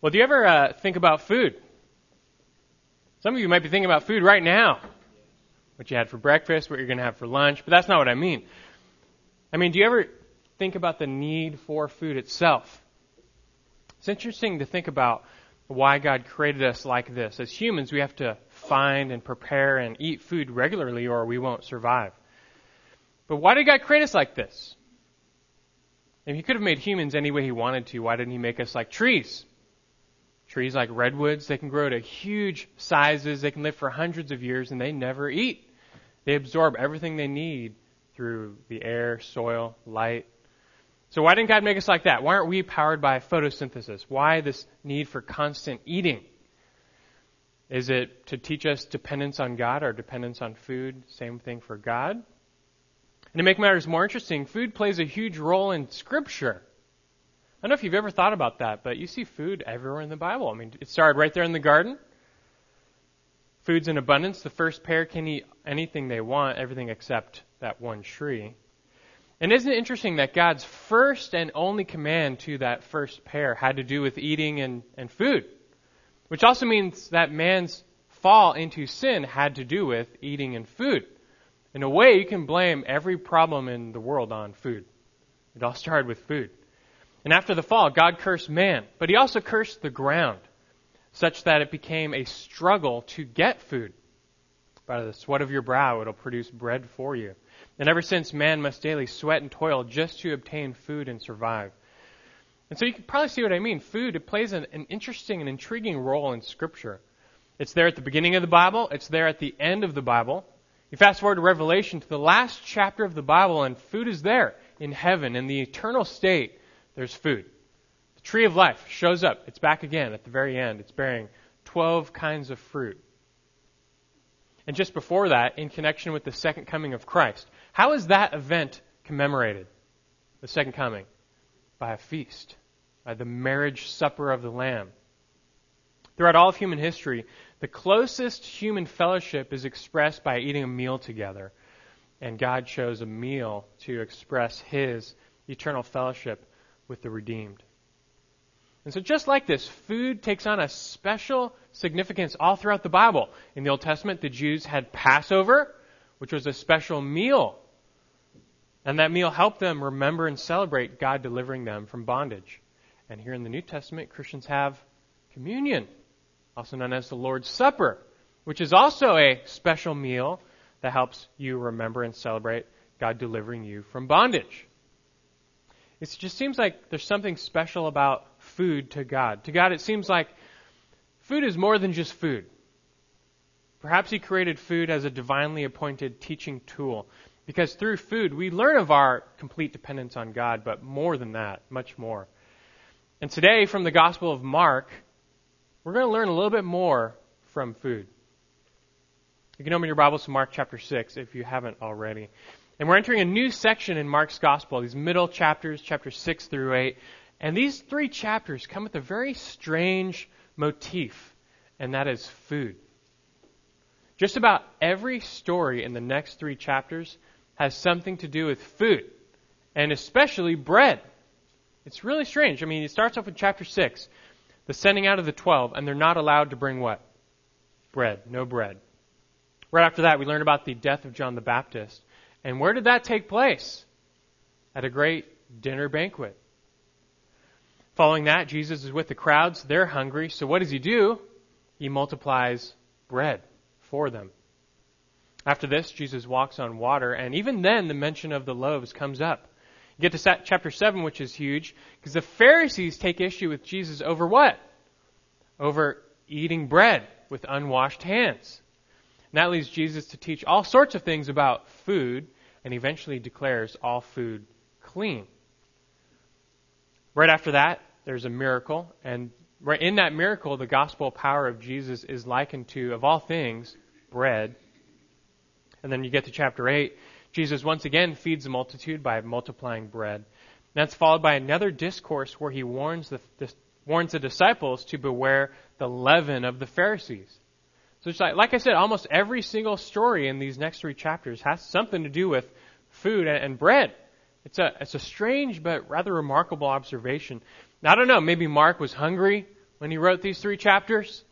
Well, do you ever uh, think about food? Some of you might be thinking about food right now. What you had for breakfast, what you're going to have for lunch, but that's not what I mean. I mean, do you ever think about the need for food itself? It's interesting to think about why God created us like this. As humans, we have to find and prepare and eat food regularly or we won't survive. But why did God create us like this? If he could have made humans any way he wanted to, why didn't he make us like trees? Trees like redwoods, they can grow to huge sizes, they can live for hundreds of years, and they never eat. They absorb everything they need through the air, soil, light. So why didn't God make us like that? Why aren't we powered by photosynthesis? Why this need for constant eating? Is it to teach us dependence on God or dependence on food? Same thing for God. And to make matters more interesting, food plays a huge role in Scripture. I don't know if you've ever thought about that, but you see food everywhere in the Bible. I mean, it started right there in the garden. Food's in abundance. The first pair can eat anything they want, everything except that one tree. And isn't it interesting that God's first and only command to that first pair had to do with eating and, and food? Which also means that man's fall into sin had to do with eating and food. In a way, you can blame every problem in the world on food. It all started with food. And after the fall, God cursed man, but he also cursed the ground, such that it became a struggle to get food. By the sweat of your brow, it'll produce bread for you. And ever since, man must daily sweat and toil just to obtain food and survive. And so you can probably see what I mean. Food, it plays an, an interesting and intriguing role in Scripture. It's there at the beginning of the Bible, it's there at the end of the Bible. You fast forward to Revelation to the last chapter of the Bible, and food is there in heaven. In the eternal state, there's food. The tree of life shows up. It's back again at the very end. It's bearing 12 kinds of fruit. And just before that, in connection with the second coming of Christ, how is that event commemorated? The second coming? By a feast, by the marriage supper of the Lamb. Throughout all of human history, the closest human fellowship is expressed by eating a meal together. And God chose a meal to express His eternal fellowship with the redeemed. And so, just like this, food takes on a special significance all throughout the Bible. In the Old Testament, the Jews had Passover, which was a special meal. And that meal helped them remember and celebrate God delivering them from bondage. And here in the New Testament, Christians have communion, also known as the Lord's Supper, which is also a special meal that helps you remember and celebrate God delivering you from bondage. It just seems like there's something special about food to God. To God, it seems like food is more than just food. Perhaps He created food as a divinely appointed teaching tool. Because through food, we learn of our complete dependence on God, but more than that, much more. And today, from the Gospel of Mark, we're going to learn a little bit more from food. You can open your Bibles to Mark chapter 6 if you haven't already. And we're entering a new section in Mark's Gospel, these middle chapters, chapters 6 through 8. And these three chapters come with a very strange motif, and that is food. Just about every story in the next three chapters has something to do with food, and especially bread. It's really strange. I mean, it starts off in chapter 6 the sending out of the twelve, and they're not allowed to bring what? Bread. No bread. Right after that, we learn about the death of John the Baptist. And where did that take place? At a great dinner banquet. Following that, Jesus is with the crowds. They're hungry. So what does he do? He multiplies bread for them. After this, Jesus walks on water, and even then, the mention of the loaves comes up. You get to chapter 7, which is huge, because the Pharisees take issue with Jesus over what? Over eating bread with unwashed hands. And that leads Jesus to teach all sorts of things about food, and eventually declares all food clean. Right after that, there's a miracle, and right in that miracle, the gospel power of Jesus is likened to, of all things, bread. And then you get to chapter 8, Jesus once again feeds the multitude by multiplying bread. And That's followed by another discourse where he warns the, the, warns the disciples to beware the leaven of the Pharisees. So it's like, like I said, almost every single story in these next three chapters has something to do with food and, and bread. It's a, it's a strange but rather remarkable observation. Now, I don't know, maybe Mark was hungry when he wrote these three chapters.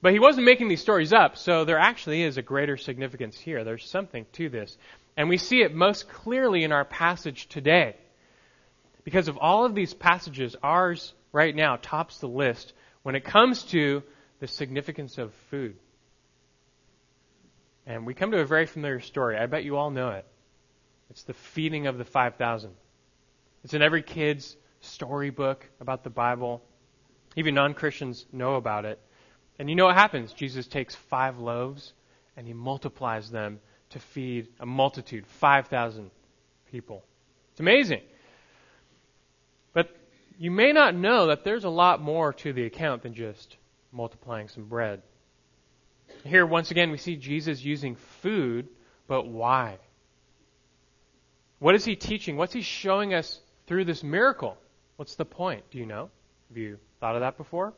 But he wasn't making these stories up, so there actually is a greater significance here. There's something to this. And we see it most clearly in our passage today. Because of all of these passages, ours right now tops the list when it comes to the significance of food. And we come to a very familiar story. I bet you all know it. It's the feeding of the 5,000. It's in every kid's storybook about the Bible. Even non Christians know about it. And you know what happens? Jesus takes five loaves and he multiplies them to feed a multitude, 5,000 people. It's amazing. But you may not know that there's a lot more to the account than just multiplying some bread. Here, once again, we see Jesus using food, but why? What is he teaching? What's he showing us through this miracle? What's the point? Do you know? Have you thought of that before?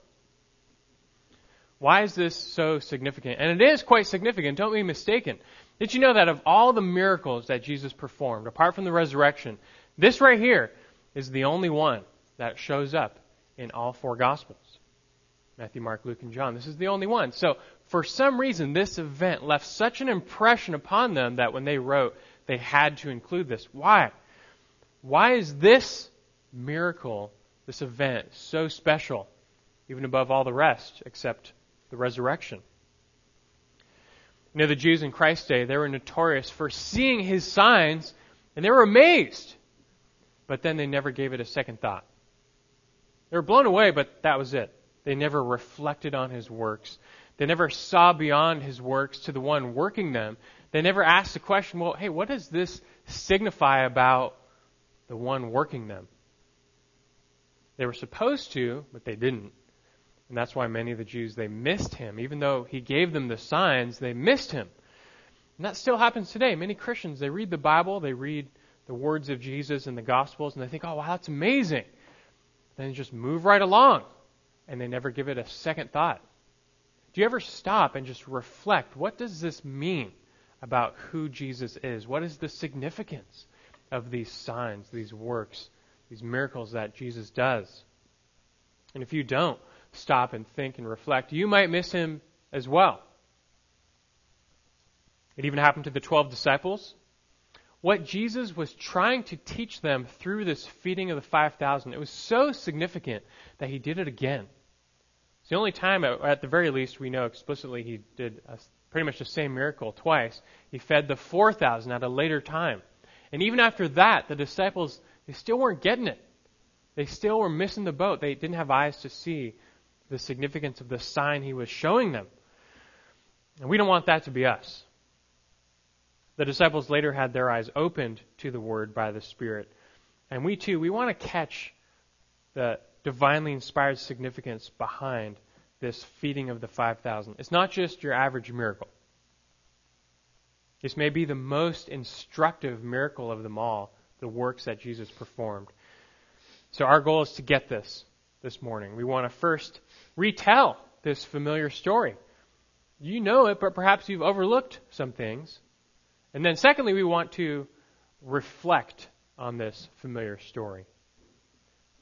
Why is this so significant? And it is quite significant, don't be mistaken. Did you know that of all the miracles that Jesus performed, apart from the resurrection, this right here is the only one that shows up in all four Gospels Matthew, Mark, Luke, and John. This is the only one. So, for some reason, this event left such an impression upon them that when they wrote, they had to include this. Why? Why is this miracle, this event, so special, even above all the rest, except the resurrection? You know, the Jews in Christ's day, they were notorious for seeing his signs, and they were amazed. But then they never gave it a second thought. They were blown away, but that was it. They never reflected on his works. They never saw beyond his works to the one working them. They never asked the question, well, hey, what does this signify about the one working them? They were supposed to, but they didn't. And that's why many of the Jews, they missed him. Even though he gave them the signs, they missed him. And that still happens today. Many Christians, they read the Bible, they read the words of Jesus in the Gospels, and they think, oh, wow, that's amazing. Then just move right along, and they never give it a second thought. Do you ever stop and just reflect? What does this mean about who Jesus is? What is the significance of these signs, these works, these miracles that Jesus does? And if you don't stop and think and reflect, you might miss him as well. It even happened to the 12 disciples. What Jesus was trying to teach them through this feeding of the 5,000, it was so significant that he did it again. It's the only time, at the very least, we know explicitly he did a, pretty much the same miracle twice. He fed the 4,000 at a later time. And even after that, the disciples, they still weren't getting it. They still were missing the boat. They didn't have eyes to see the significance of the sign he was showing them. And we don't want that to be us. The disciples later had their eyes opened to the word by the Spirit. And we too, we want to catch the divinely inspired significance behind this feeding of the 5,000. It's not just your average miracle. This may be the most instructive miracle of them all, the works that Jesus performed. So our goal is to get this this morning. We want to first retell this familiar story. You know it, but perhaps you've overlooked some things. And then secondly, we want to reflect on this familiar story.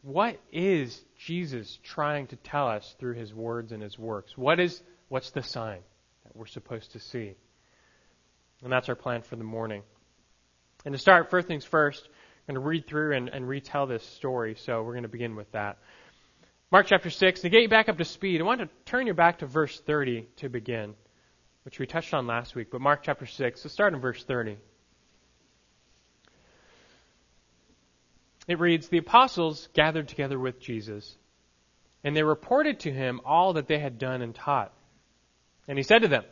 What is Jesus trying to tell us through his words and his works? What is what's the sign that we're supposed to see? And that's our plan for the morning. And to start, first things first, I'm going to read through and, and retell this story. So we're going to begin with that. Mark chapter 6, to get you back up to speed, I want to turn you back to verse 30 to begin, which we touched on last week. But Mark chapter 6, let's start in verse 30. It reads The apostles gathered together with Jesus, and they reported to him all that they had done and taught. And he said to them,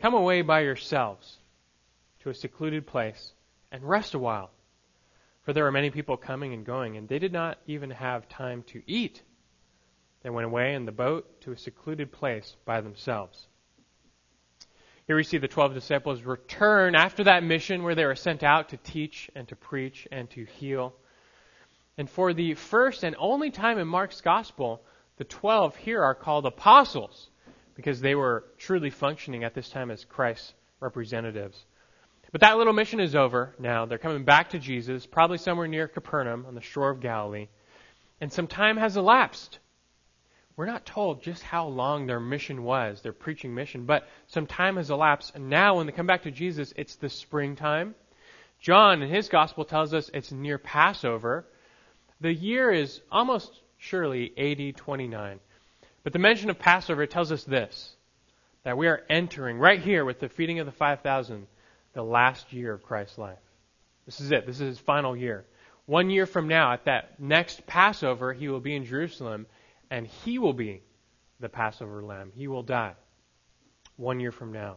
Come away by yourselves to a secluded place and rest a while. For there were many people coming and going, and they did not even have time to eat. They went away in the boat to a secluded place by themselves. Here we see the 12 disciples return after that mission where they were sent out to teach and to preach and to heal. And for the first and only time in Mark's gospel, the 12 here are called apostles because they were truly functioning at this time as Christ's representatives. But that little mission is over now. They're coming back to Jesus, probably somewhere near Capernaum on the shore of Galilee. And some time has elapsed we're not told just how long their mission was, their preaching mission, but some time has elapsed. And now, when they come back to Jesus, it's the springtime. John, in his gospel, tells us it's near Passover. The year is almost surely AD 29. But the mention of Passover tells us this that we are entering right here with the feeding of the 5,000, the last year of Christ's life. This is it. This is his final year. One year from now, at that next Passover, he will be in Jerusalem and he will be the Passover lamb. He will die one year from now.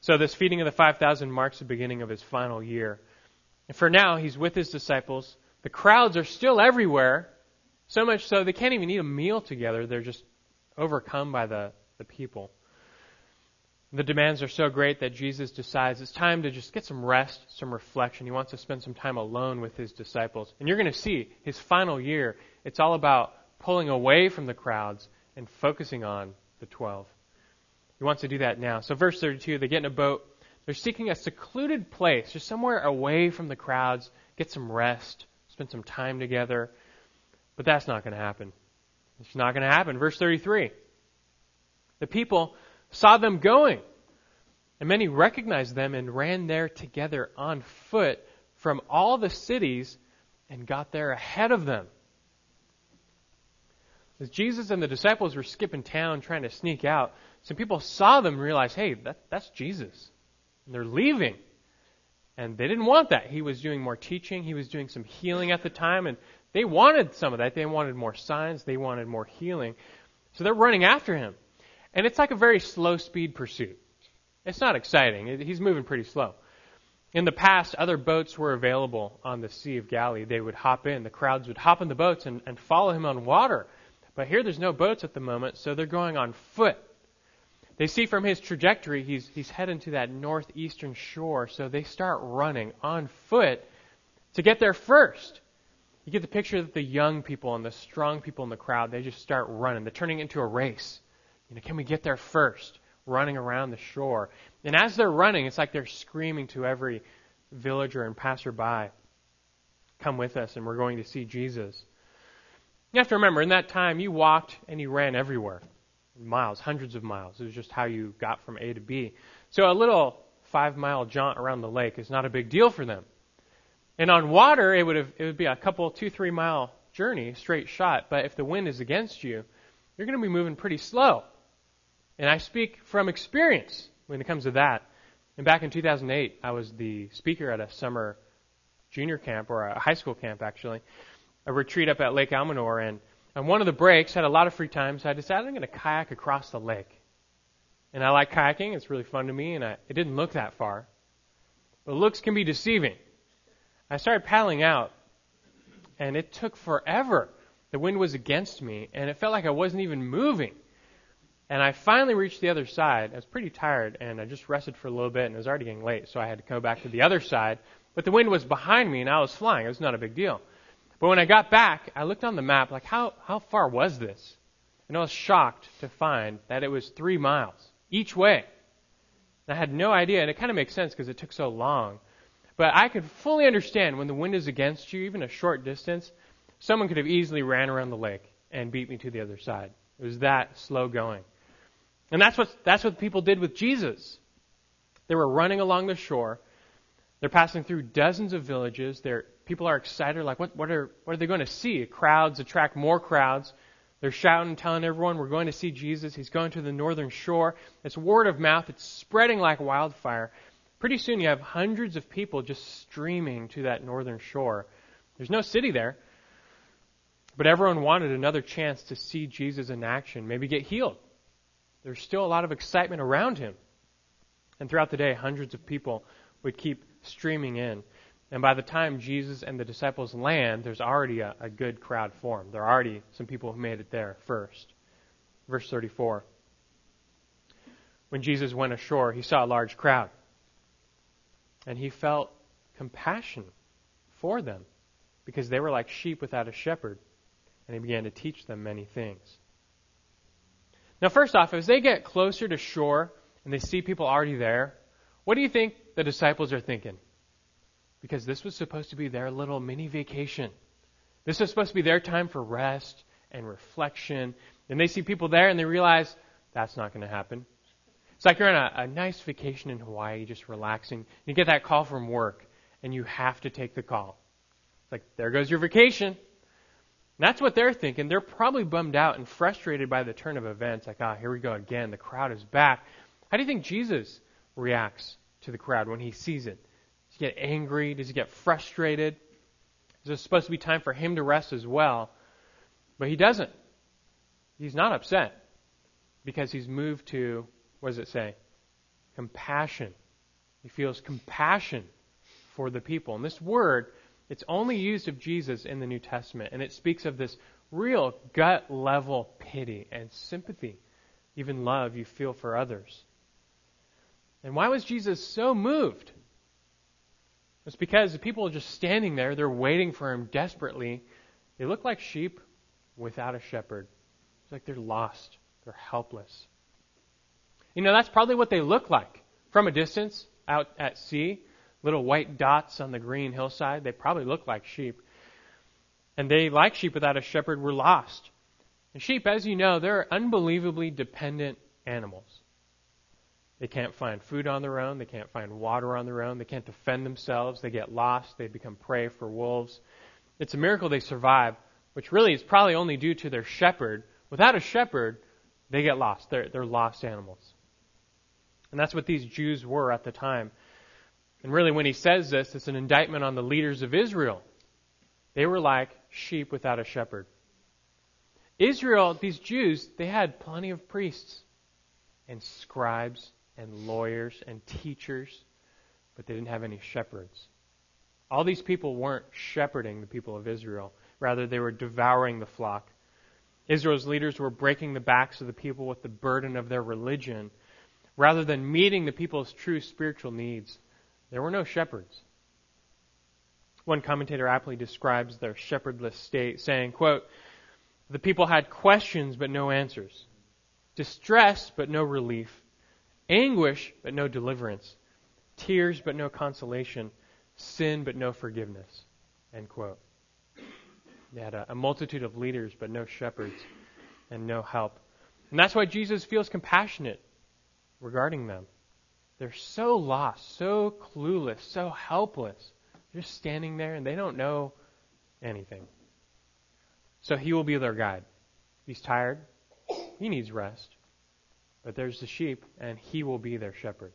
So this feeding of the 5,000 marks the beginning of his final year. And for now, he's with his disciples. The crowds are still everywhere, so much so they can't even eat a meal together. They're just overcome by the, the people. The demands are so great that Jesus decides it's time to just get some rest, some reflection. He wants to spend some time alone with his disciples. And you're going to see his final year, it's all about pulling away from the crowds and focusing on the 12. He wants to do that now. So, verse 32, they get in a boat. They're seeking a secluded place, just somewhere away from the crowds, get some rest, spend some time together. But that's not going to happen. It's not going to happen. Verse 33. The people saw them going, and many recognized them and ran there together on foot from all the cities and got there ahead of them. As Jesus and the disciples were skipping town trying to sneak out, some people saw them and realized, hey, that, that's Jesus. And they're leaving. And they didn't want that. He was doing more teaching, he was doing some healing at the time, and they wanted some of that. They wanted more signs, they wanted more healing. So they're running after him. And it's like a very slow speed pursuit. It's not exciting. He's moving pretty slow. In the past, other boats were available on the Sea of Galilee. They would hop in. The crowds would hop in the boats and, and follow him on water. But here there's no boats at the moment, so they're going on foot. They see from his trajectory he's, he's heading to that northeastern shore, so they start running on foot to get there first. You get the picture that the young people and the strong people in the crowd, they just start running. They're turning into a race. You know, can we get there first? Running around the shore. And as they're running, it's like they're screaming to every villager and passerby, come with us and we're going to see Jesus. You have to remember, in that time, you walked and you ran everywhere. Miles, hundreds of miles. It was just how you got from A to B. So a little five mile jaunt around the lake is not a big deal for them. And on water, it would, have, it would be a couple, two, three mile journey, straight shot. But if the wind is against you, you're going to be moving pretty slow. And I speak from experience when it comes to that. And back in 2008, I was the speaker at a summer junior camp, or a high school camp actually a retreat up at Lake Almanor, and on one of the breaks, had a lot of free time, so I decided I'm going to kayak across the lake. And I like kayaking; it's really fun to me, and I, it didn't look that far, but looks can be deceiving. I started paddling out, and it took forever. The wind was against me, and it felt like I wasn't even moving. And I finally reached the other side. I was pretty tired, and I just rested for a little bit, and it was already getting late, so I had to go back to the other side. But the wind was behind me, and I was flying. It was not a big deal. But when I got back, I looked on the map, like, how, how far was this? And I was shocked to find that it was three miles each way. And I had no idea, and it kind of makes sense because it took so long. But I could fully understand when the wind is against you, even a short distance, someone could have easily ran around the lake and beat me to the other side. It was that slow going. And that's what, that's what people did with Jesus. They were running along the shore. They're passing through dozens of villages. They're people are excited, like, what, what, are, what are they going to see? Crowds attract more crowds. They're shouting, telling everyone, we're going to see Jesus. He's going to the northern shore. It's word of mouth. It's spreading like wildfire. Pretty soon you have hundreds of people just streaming to that northern shore. There's no city there. But everyone wanted another chance to see Jesus in action, maybe get healed. There's still a lot of excitement around him. And throughout the day, hundreds of people would keep streaming in. And by the time Jesus and the disciples land, there's already a, a good crowd formed. There are already some people who made it there first. Verse 34. When Jesus went ashore, he saw a large crowd. And he felt compassion for them because they were like sheep without a shepherd. And he began to teach them many things. Now, first off, as they get closer to shore and they see people already there, what do you think the disciples are thinking? Because this was supposed to be their little mini vacation. This was supposed to be their time for rest and reflection. And they see people there and they realize that's not going to happen. It's like you're on a, a nice vacation in Hawaii, just relaxing. You get that call from work, and you have to take the call. It's like, there goes your vacation. And that's what they're thinking. They're probably bummed out and frustrated by the turn of events. Like, ah, here we go again. The crowd is back. How do you think Jesus reacts to the crowd when he sees it? Get angry? Does he get frustrated? Is this supposed to be time for him to rest as well? But he doesn't. He's not upset because he's moved to what does it say? Compassion. He feels compassion for the people. And this word, it's only used of Jesus in the New Testament, and it speaks of this real gut level pity and sympathy, even love you feel for others. And why was Jesus so moved? It's because the people are just standing there, they're waiting for him desperately. They look like sheep without a shepherd. It's like they're lost, they're helpless. You know, that's probably what they look like from a distance out at sea. Little white dots on the green hillside. They probably look like sheep. And they, like sheep without a shepherd, were lost. And sheep, as you know, they're unbelievably dependent animals. They can't find food on their own. They can't find water on their own. They can't defend themselves. They get lost. They become prey for wolves. It's a miracle they survive, which really is probably only due to their shepherd. Without a shepherd, they get lost. They're, they're lost animals. And that's what these Jews were at the time. And really, when he says this, it's an indictment on the leaders of Israel. They were like sheep without a shepherd. Israel, these Jews, they had plenty of priests and scribes and lawyers and teachers, but they didn't have any shepherds. All these people weren't shepherding the people of Israel. Rather, they were devouring the flock. Israel's leaders were breaking the backs of the people with the burden of their religion rather than meeting the people's true spiritual needs. There were no shepherds. One commentator aptly describes their shepherdless state, saying, quote, The people had questions but no answers, distress but no relief, anguish but no deliverance, tears but no consolation, sin but no forgiveness. End quote. They had a, a multitude of leaders but no shepherds and no help. And that's why Jesus feels compassionate regarding them. They're so lost, so clueless, so helpless. They're just standing there and they don't know anything. So he will be their guide. He's tired. He needs rest. But there's the sheep, and he will be their shepherd.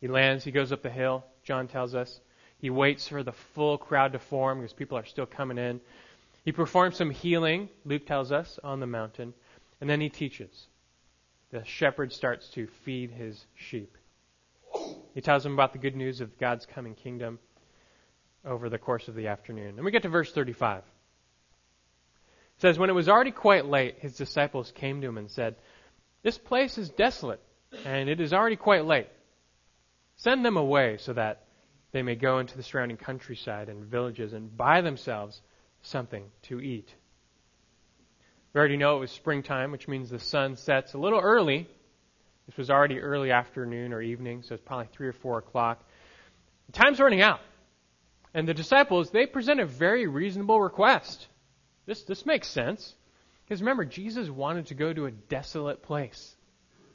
He lands, he goes up the hill, John tells us. He waits for the full crowd to form because people are still coming in. He performs some healing, Luke tells us, on the mountain, and then he teaches the shepherd starts to feed his sheep. He tells them about the good news of God's coming kingdom over the course of the afternoon. And we get to verse 35. It says, When it was already quite late, his disciples came to him and said, This place is desolate, and it is already quite late. Send them away so that they may go into the surrounding countryside and villages and buy themselves something to eat. We already know it was springtime, which means the sun sets a little early. This was already early afternoon or evening, so it's probably 3 or 4 o'clock. time's running out. And the disciples, they present a very reasonable request. This, this makes sense. Because remember, Jesus wanted to go to a desolate place.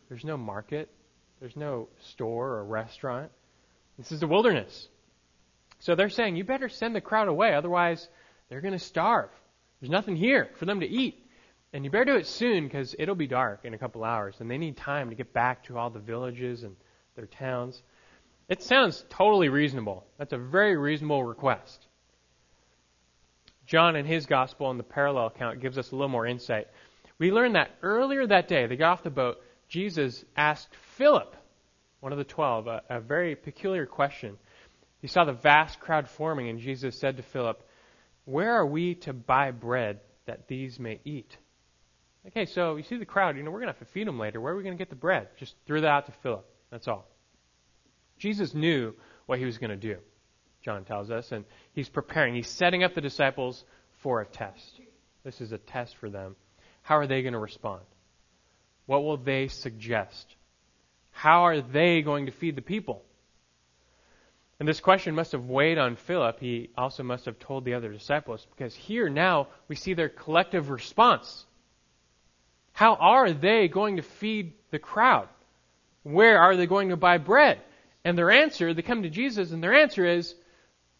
There's no market, there's no store or restaurant. This is the wilderness. So they're saying, you better send the crowd away, otherwise they're going to starve. There's nothing here for them to eat. And you better do it soon because it'll be dark in a couple hours, and they need time to get back to all the villages and their towns. It sounds totally reasonable. That's a very reasonable request. John, in his gospel, in the parallel account, gives us a little more insight. We learn that earlier that day, they got off the boat, Jesus asked Philip, one of the twelve, a, a very peculiar question. He saw the vast crowd forming, and Jesus said to Philip, Where are we to buy bread that these may eat? Okay, so you see the crowd, you know, we're going to have to feed them later. Where are we going to get the bread? Just threw that out to Philip. That's all. Jesus knew what he was going to do, John tells us, and he's preparing. He's setting up the disciples for a test. This is a test for them. How are they going to respond? What will they suggest? How are they going to feed the people? And this question must have weighed on Philip. He also must have told the other disciples because here now we see their collective response. How are they going to feed the crowd? Where are they going to buy bread? And their answer, they come to Jesus and their answer is,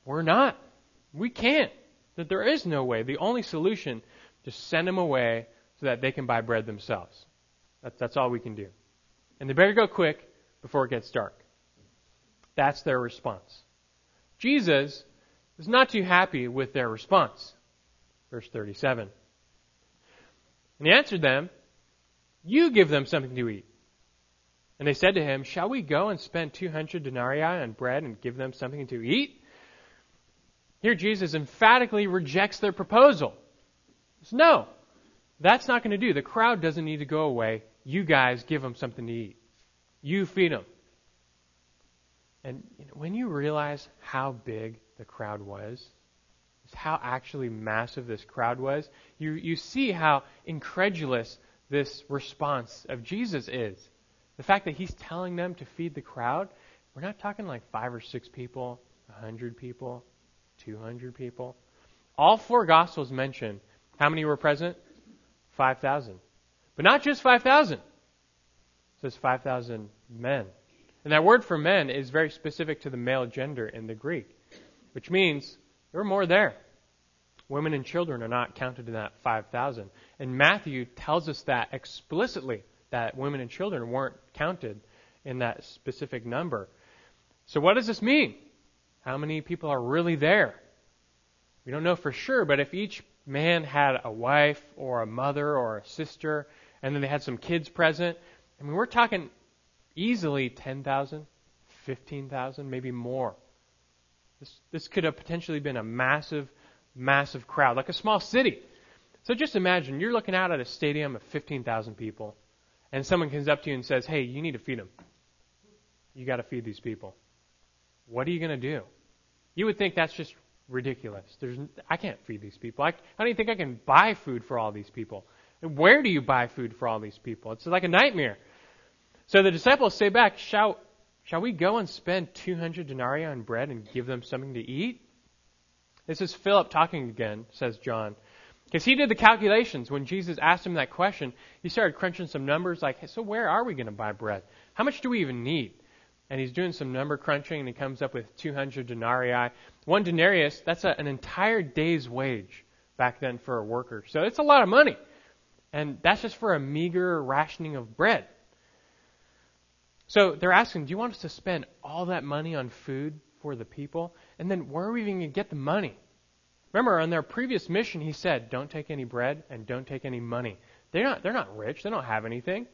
we're not. We can't. That there is no way. The only solution, just send them away so that they can buy bread themselves. That, that's all we can do. And they better go quick before it gets dark. That's their response. Jesus is not too happy with their response. Verse 37. And he answered them, You give them something to eat. And they said to him, Shall we go and spend 200 denarii on bread and give them something to eat? Here Jesus emphatically rejects their proposal. Says, no, that's not going to do. The crowd doesn't need to go away. You guys give them something to eat. You feed them. And when you realize how big the crowd was, how actually massive this crowd was, you, you see how incredulous this response of Jesus is. The fact that he's telling them to feed the crowd, we're not talking like five or six people, a hundred people, 200 people. All four Gospels mention how many were present? 5,000. But not just 5,000. It says 5,000 men. And that word for men is very specific to the male gender in the Greek, which means there were more there. Women and children are not counted in that 5,000. And Matthew tells us that explicitly, that women and children weren't counted in that specific number. So what does this mean? How many people are really there? We don't know for sure, but if each man had a wife or a mother or a sister, and then they had some kids present, I mean, we're talking easily 10,000, 15,000, maybe more. This, this could have potentially been a massive, massive crowd, like a small city. So just imagine you're looking out at a stadium of 15,000 people, and someone comes up to you and says, Hey, you need to feed them. You got to feed these people. What are you going to do? You would think that's just ridiculous. There's, I can't feed these people. I, how do you think I can buy food for all these people? And where do you buy food for all these people? It's like a nightmare. So the disciples say back, shall, shall we go and spend 200 denarii on bread and give them something to eat? This is Philip talking again, says John. Because he did the calculations when Jesus asked him that question. He started crunching some numbers like, so where are we going to buy bread? How much do we even need? And he's doing some number crunching and he comes up with 200 denarii. One denarius, that's a, an entire day's wage back then for a worker. So it's a lot of money. And that's just for a meager rationing of bread. So they're asking, do you want us to spend all that money on food for the people? And then where are we even going to get the money? Remember, on their previous mission, he said, don't take any bread and don't take any money. They're not, they're not rich. They don't have anything.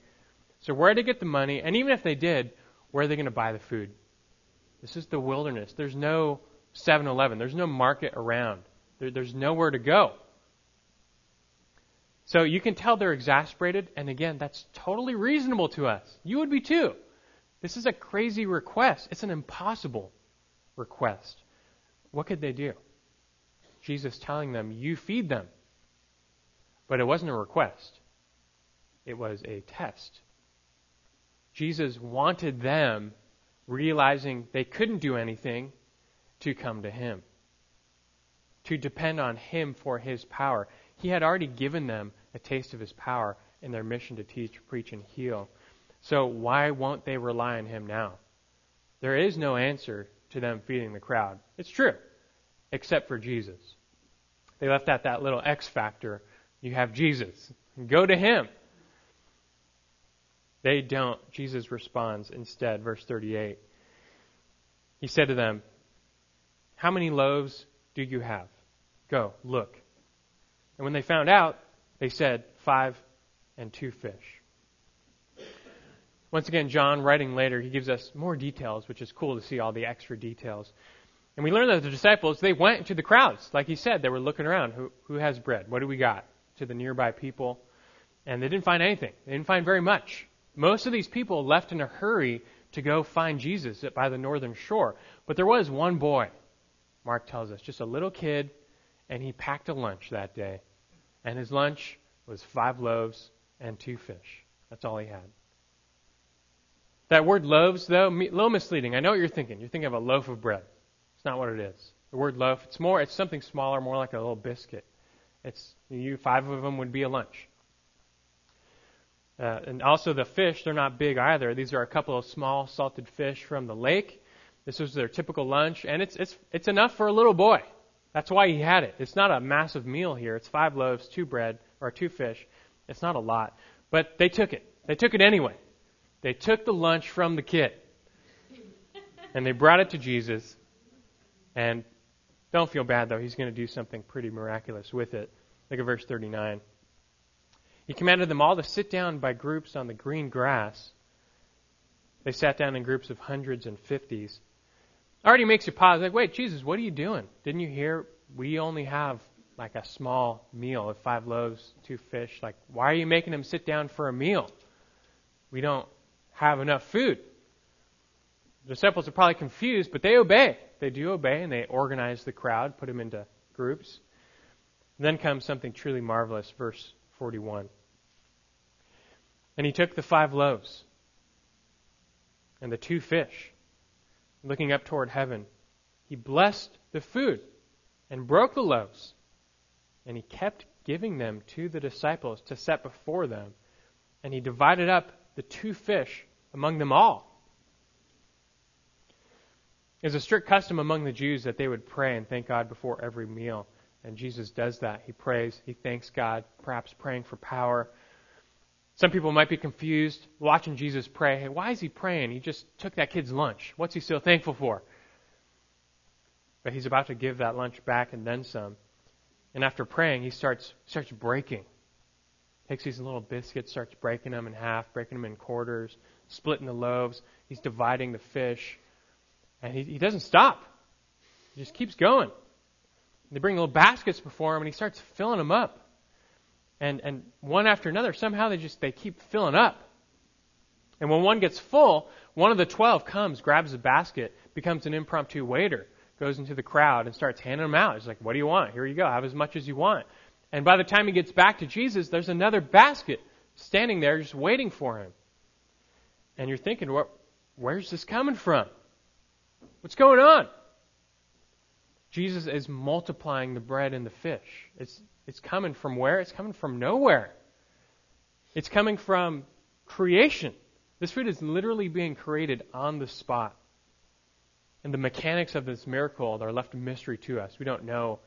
So where did they get the money? And even if they did, where are they going to buy the food? This is the wilderness. There's no 7 Eleven, there's no market around, there, there's nowhere to go. So you can tell they're exasperated, and again, that's totally reasonable to us. You would be too. This is a crazy request. It's an impossible request. What could they do? Jesus telling them, You feed them. But it wasn't a request, it was a test. Jesus wanted them, realizing they couldn't do anything, to come to Him, to depend on Him for His power. He had already given them a taste of His power in their mission to teach, preach, and heal. So why won't they rely on Him now? There is no answer to them feeding the crowd. It's true, except for Jesus. They left out that little X factor. You have Jesus. Go to Him. They don't. Jesus responds instead, verse 38. He said to them, How many loaves do you have? Go, look. And when they found out, they said, Five and two fish. Once again, John, writing later, he gives us more details, which is cool to see all the extra details. And we learn that the disciples, they went to the crowds. Like he said, they were looking around. Who, who has bread? What do we got? To the nearby people. And they didn't find anything. They didn't find very much. Most of these people left in a hurry to go find Jesus by the northern shore. But there was one boy, Mark tells us, just a little kid, and he packed a lunch that day. And his lunch was five loaves and two fish. That's all he had. That word loaves, though, little misleading. I know what you're thinking. You're thinking of a loaf of bread. It's not what it is. The word loaf, it's more, it's something smaller, more like a little biscuit. It's you five of them would be a lunch. Uh, and also the fish, they're not big either. These are a couple of small salted fish from the lake. This was their typical lunch, and it's it's it's enough for a little boy. That's why he had it. It's not a massive meal here. It's five loaves, two bread, or two fish. It's not a lot, but they took it. They took it anyway. They took the lunch from the kid, and they brought it to Jesus. And don't feel bad though. He's going to do something pretty miraculous with it. Look at verse 39. He commanded them all to sit down by groups on the green grass. They sat down in groups of hundreds and fifties. Already makes you pause, like, wait, Jesus, what are you doing? Didn't you hear we only have like a small meal of five loaves, two fish? Like, why are you making them sit down for a meal? We don't have enough food. The disciples are probably confused, but they obey. They do obey, and they organize the crowd, put them into groups. Then comes something truly marvelous, verse 41. And he took the five loaves and the two fish, looking up toward heaven. He blessed the food and broke the loaves, and he kept giving them to the disciples to set before them. And he divided up the two fish among them all. It was a strict custom among the Jews that they would pray and thank God before every meal. And Jesus does that. He prays, he thanks God, perhaps praying for power. Some people might be confused watching Jesus pray. Hey, why is he praying? He just took that kid's lunch. What's he so thankful for? But he's about to give that lunch back and then some. And after praying, he starts starts breaking. Takes these little biscuits, starts breaking them in half, breaking them in quarters, splitting the loaves. He's dividing the fish. And he, he doesn't stop. He just keeps going. They bring little baskets before him, and he starts filling them up. And and one after another, somehow they just they keep filling up. And when one gets full, one of the twelve comes, grabs a basket, becomes an impromptu waiter, goes into the crowd and starts handing them out. He's like, "What do you want? Here you go. Have as much as you want." And by the time he gets back to Jesus, there's another basket standing there just waiting for him. And you're thinking, what, where's this coming from? What's going on? Jesus is multiplying the bread and the fish. It's, it's coming from where? It's coming from nowhere. It's coming from creation. This food is literally being created on the spot. And the mechanics of this miracle are left a mystery to us. We don't know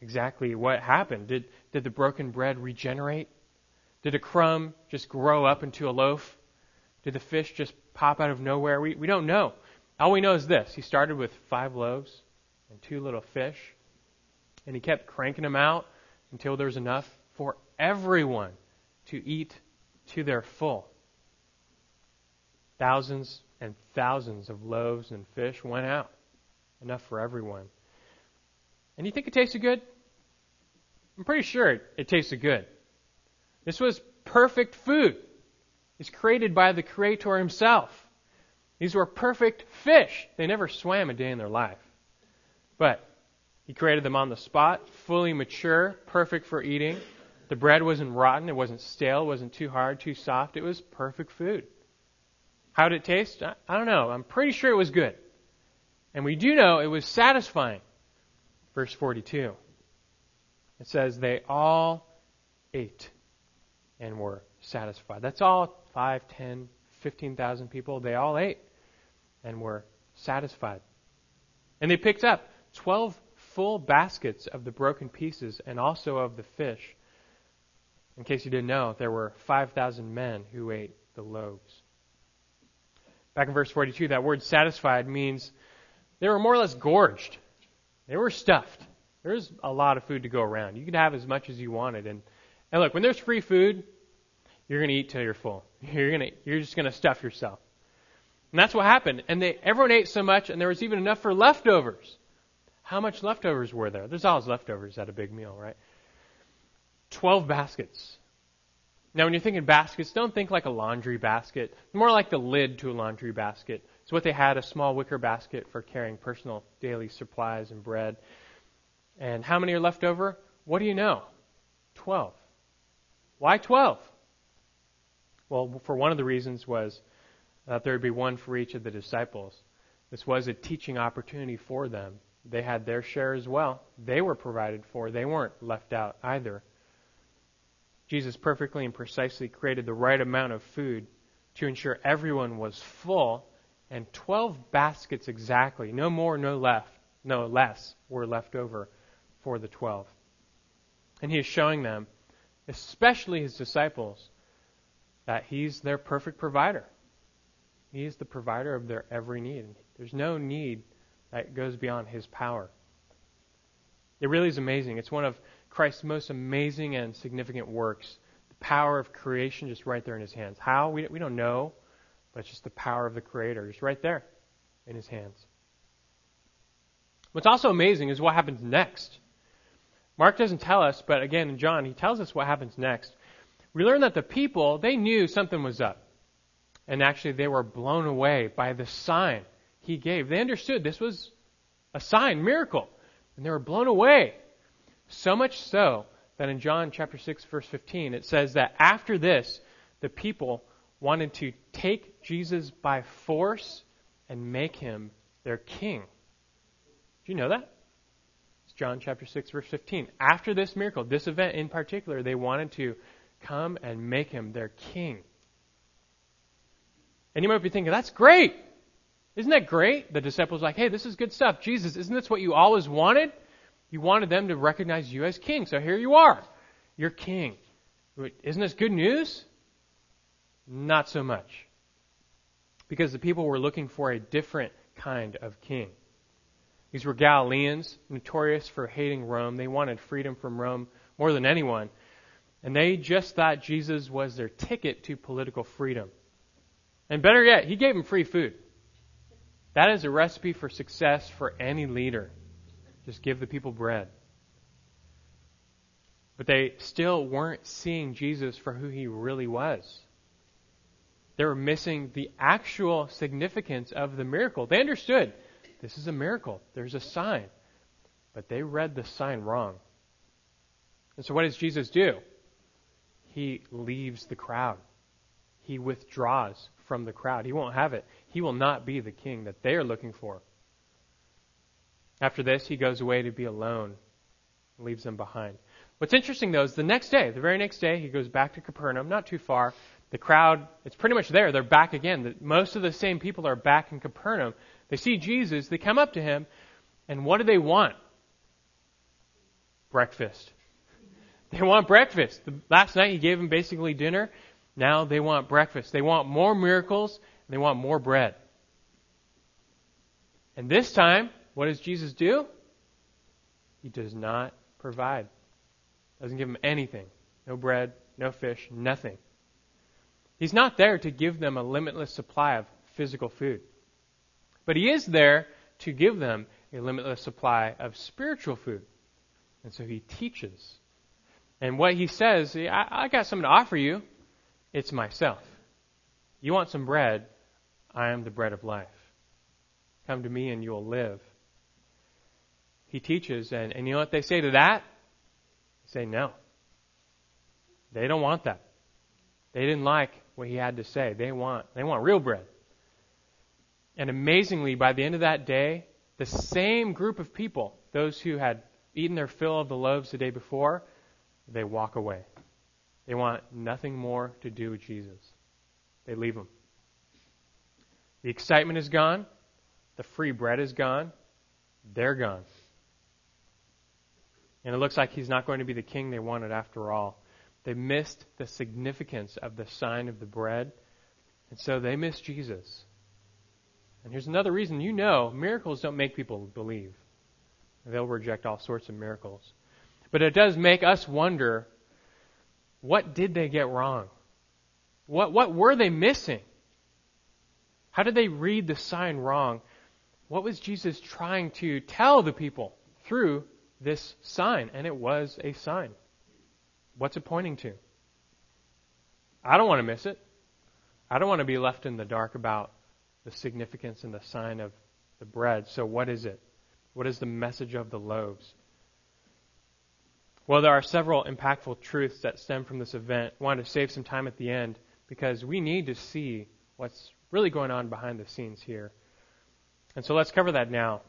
exactly what happened. Did, did the broken bread regenerate? Did a crumb just grow up into a loaf? Did the fish just pop out of nowhere? We, we don't know. All we know is this He started with five loaves and two little fish, and he kept cranking them out until there was enough for everyone to eat to their full. Thousands and thousands of loaves and fish went out, enough for everyone. And you think it tasted good? I'm pretty sure it, it tasted good. This was perfect food. It's created by the Creator Himself. These were perfect fish. They never swam a day in their life. But He created them on the spot, fully mature, perfect for eating. The bread wasn't rotten, it wasn't stale, it wasn't too hard, too soft. It was perfect food. How did it taste? I, don't know. I'm pretty sure it was good. And we do know it was satisfying. Verse 42. It says, They all ate and were satisfied. That's all 5, 10, 15,000 people. They all ate and were satisfied. And they picked up 12 full baskets of the broken pieces and also of the fish. In case you didn't know, there were 5,000 men who ate the loaves. Back in verse 42, that word satisfied means they were more or less gorged. They were stuffed. There's a lot of food to go around. You could have as much as you wanted. And, and look, when there's free food, you're going to eat till you're full. You're to, you're just going to stuff yourself. And that's what happened. And they, everyone ate so much, and there was even enough for leftovers. How much leftovers were there? There's always leftovers at a big meal, right? Twelve baskets. Now, when you're thinking baskets, don't think like a laundry basket. More like the lid to a laundry basket. It's what they had a small wicker basket for carrying personal daily supplies and bread. And how many are left over? What do you know? Twelve. Why twelve? Well, for one of the reasons was that there would be one for each of the disciples. This was a teaching opportunity for them they had their share as well. They were provided for. They weren't left out either. Jesus perfectly and precisely created the right amount of food to ensure everyone was full, and 12 baskets exactly, no more, no left, no less, were left over for the 12. And he is showing them, especially his disciples, that he's their perfect provider. He is the provider of their every need. There's no need that goes beyond his power. It really is amazing. It's one of Christ's most amazing and significant works. The power of creation just right there in his hands. How? We, we don't know, but it's just the power of the Creator just right there in his hands. What's also amazing is what happens next. Mark doesn't tell us, but again in John, he tells us what happens next. We learn that the people, they knew something was up. And actually, they were blown away by the sign he gave. They understood this was a sign, miracle. And they were blown away. So much so that in John chapter 6 verse 15 it says that after this the people wanted to take Jesus by force and make him their king. Do you know that? It's John chapter 6 verse 15. After this miracle, this event in particular, they wanted to come and make him their king. And you might be thinking, that's great. Isn't that great? The disciples like, hey, this is good stuff. Jesus, isn't this what you always wanted? You wanted them to recognize you as king. So here you are. You're king. Isn't this good news? Not so much. Because the people were looking for a different kind of king. These were Galileans, notorious for hating Rome. They wanted freedom from Rome more than anyone. And they just thought Jesus was their ticket to political freedom. And better yet, he gave them free food. That is a recipe for success for any leader. Just give the people bread. But they still weren't seeing Jesus for who he really was. They were missing the actual significance of the miracle. They understood this is a miracle, there's a sign. But they read the sign wrong. And so, what does Jesus do? He leaves the crowd, he withdraws from the crowd. He won't have it. He will not be the king that they are looking for. After this, he goes away to be alone, leaves them behind. What's interesting, though, is the next day, the very next day, he goes back to Capernaum, not too far. The crowd, it's pretty much there. They're back again. Most of the same people are back in Capernaum. They see Jesus, they come up to him, and what do they want? Breakfast. They want breakfast. last night he gave them basically dinner. Now they want breakfast. They want more miracles. They want more bread. And this time, what does Jesus do? He does not provide. Doesn't give them anything. No bread, no fish, nothing. He's not there to give them a limitless supply of physical food. But he is there to give them a limitless supply of spiritual food. And so he teaches. And what he says, I, I got something to offer you. It's myself. You want some bread? I am the bread of life. Come to me and you'll live. He teaches, and, and you know what they say to that? They say no. They don't want that. They didn't like what he had to say. They want they want real bread. And amazingly, by the end of that day, the same group of people, those who had eaten their fill of the loaves the day before, they walk away. They want nothing more to do with Jesus. They leave him. The excitement is gone. The free bread is gone. They're gone. And it looks like he's not going to be the king they wanted after all. They missed the significance of the sign of the bread. And so they missed Jesus. And here's another reason you know miracles don't make people believe. They'll reject all sorts of miracles. But it does make us wonder what did they get wrong? What, what were they missing? How did they read the sign wrong? What was Jesus trying to tell the people through this sign? And it was a sign. What's it pointing to? I don't want to miss it. I don't want to be left in the dark about the significance and the sign of the bread. So, what is it? What is the message of the loaves? Well, there are several impactful truths that stem from this event. I wanted to save some time at the end because we need to see what's really going on behind the scenes here. And so let's cover that now.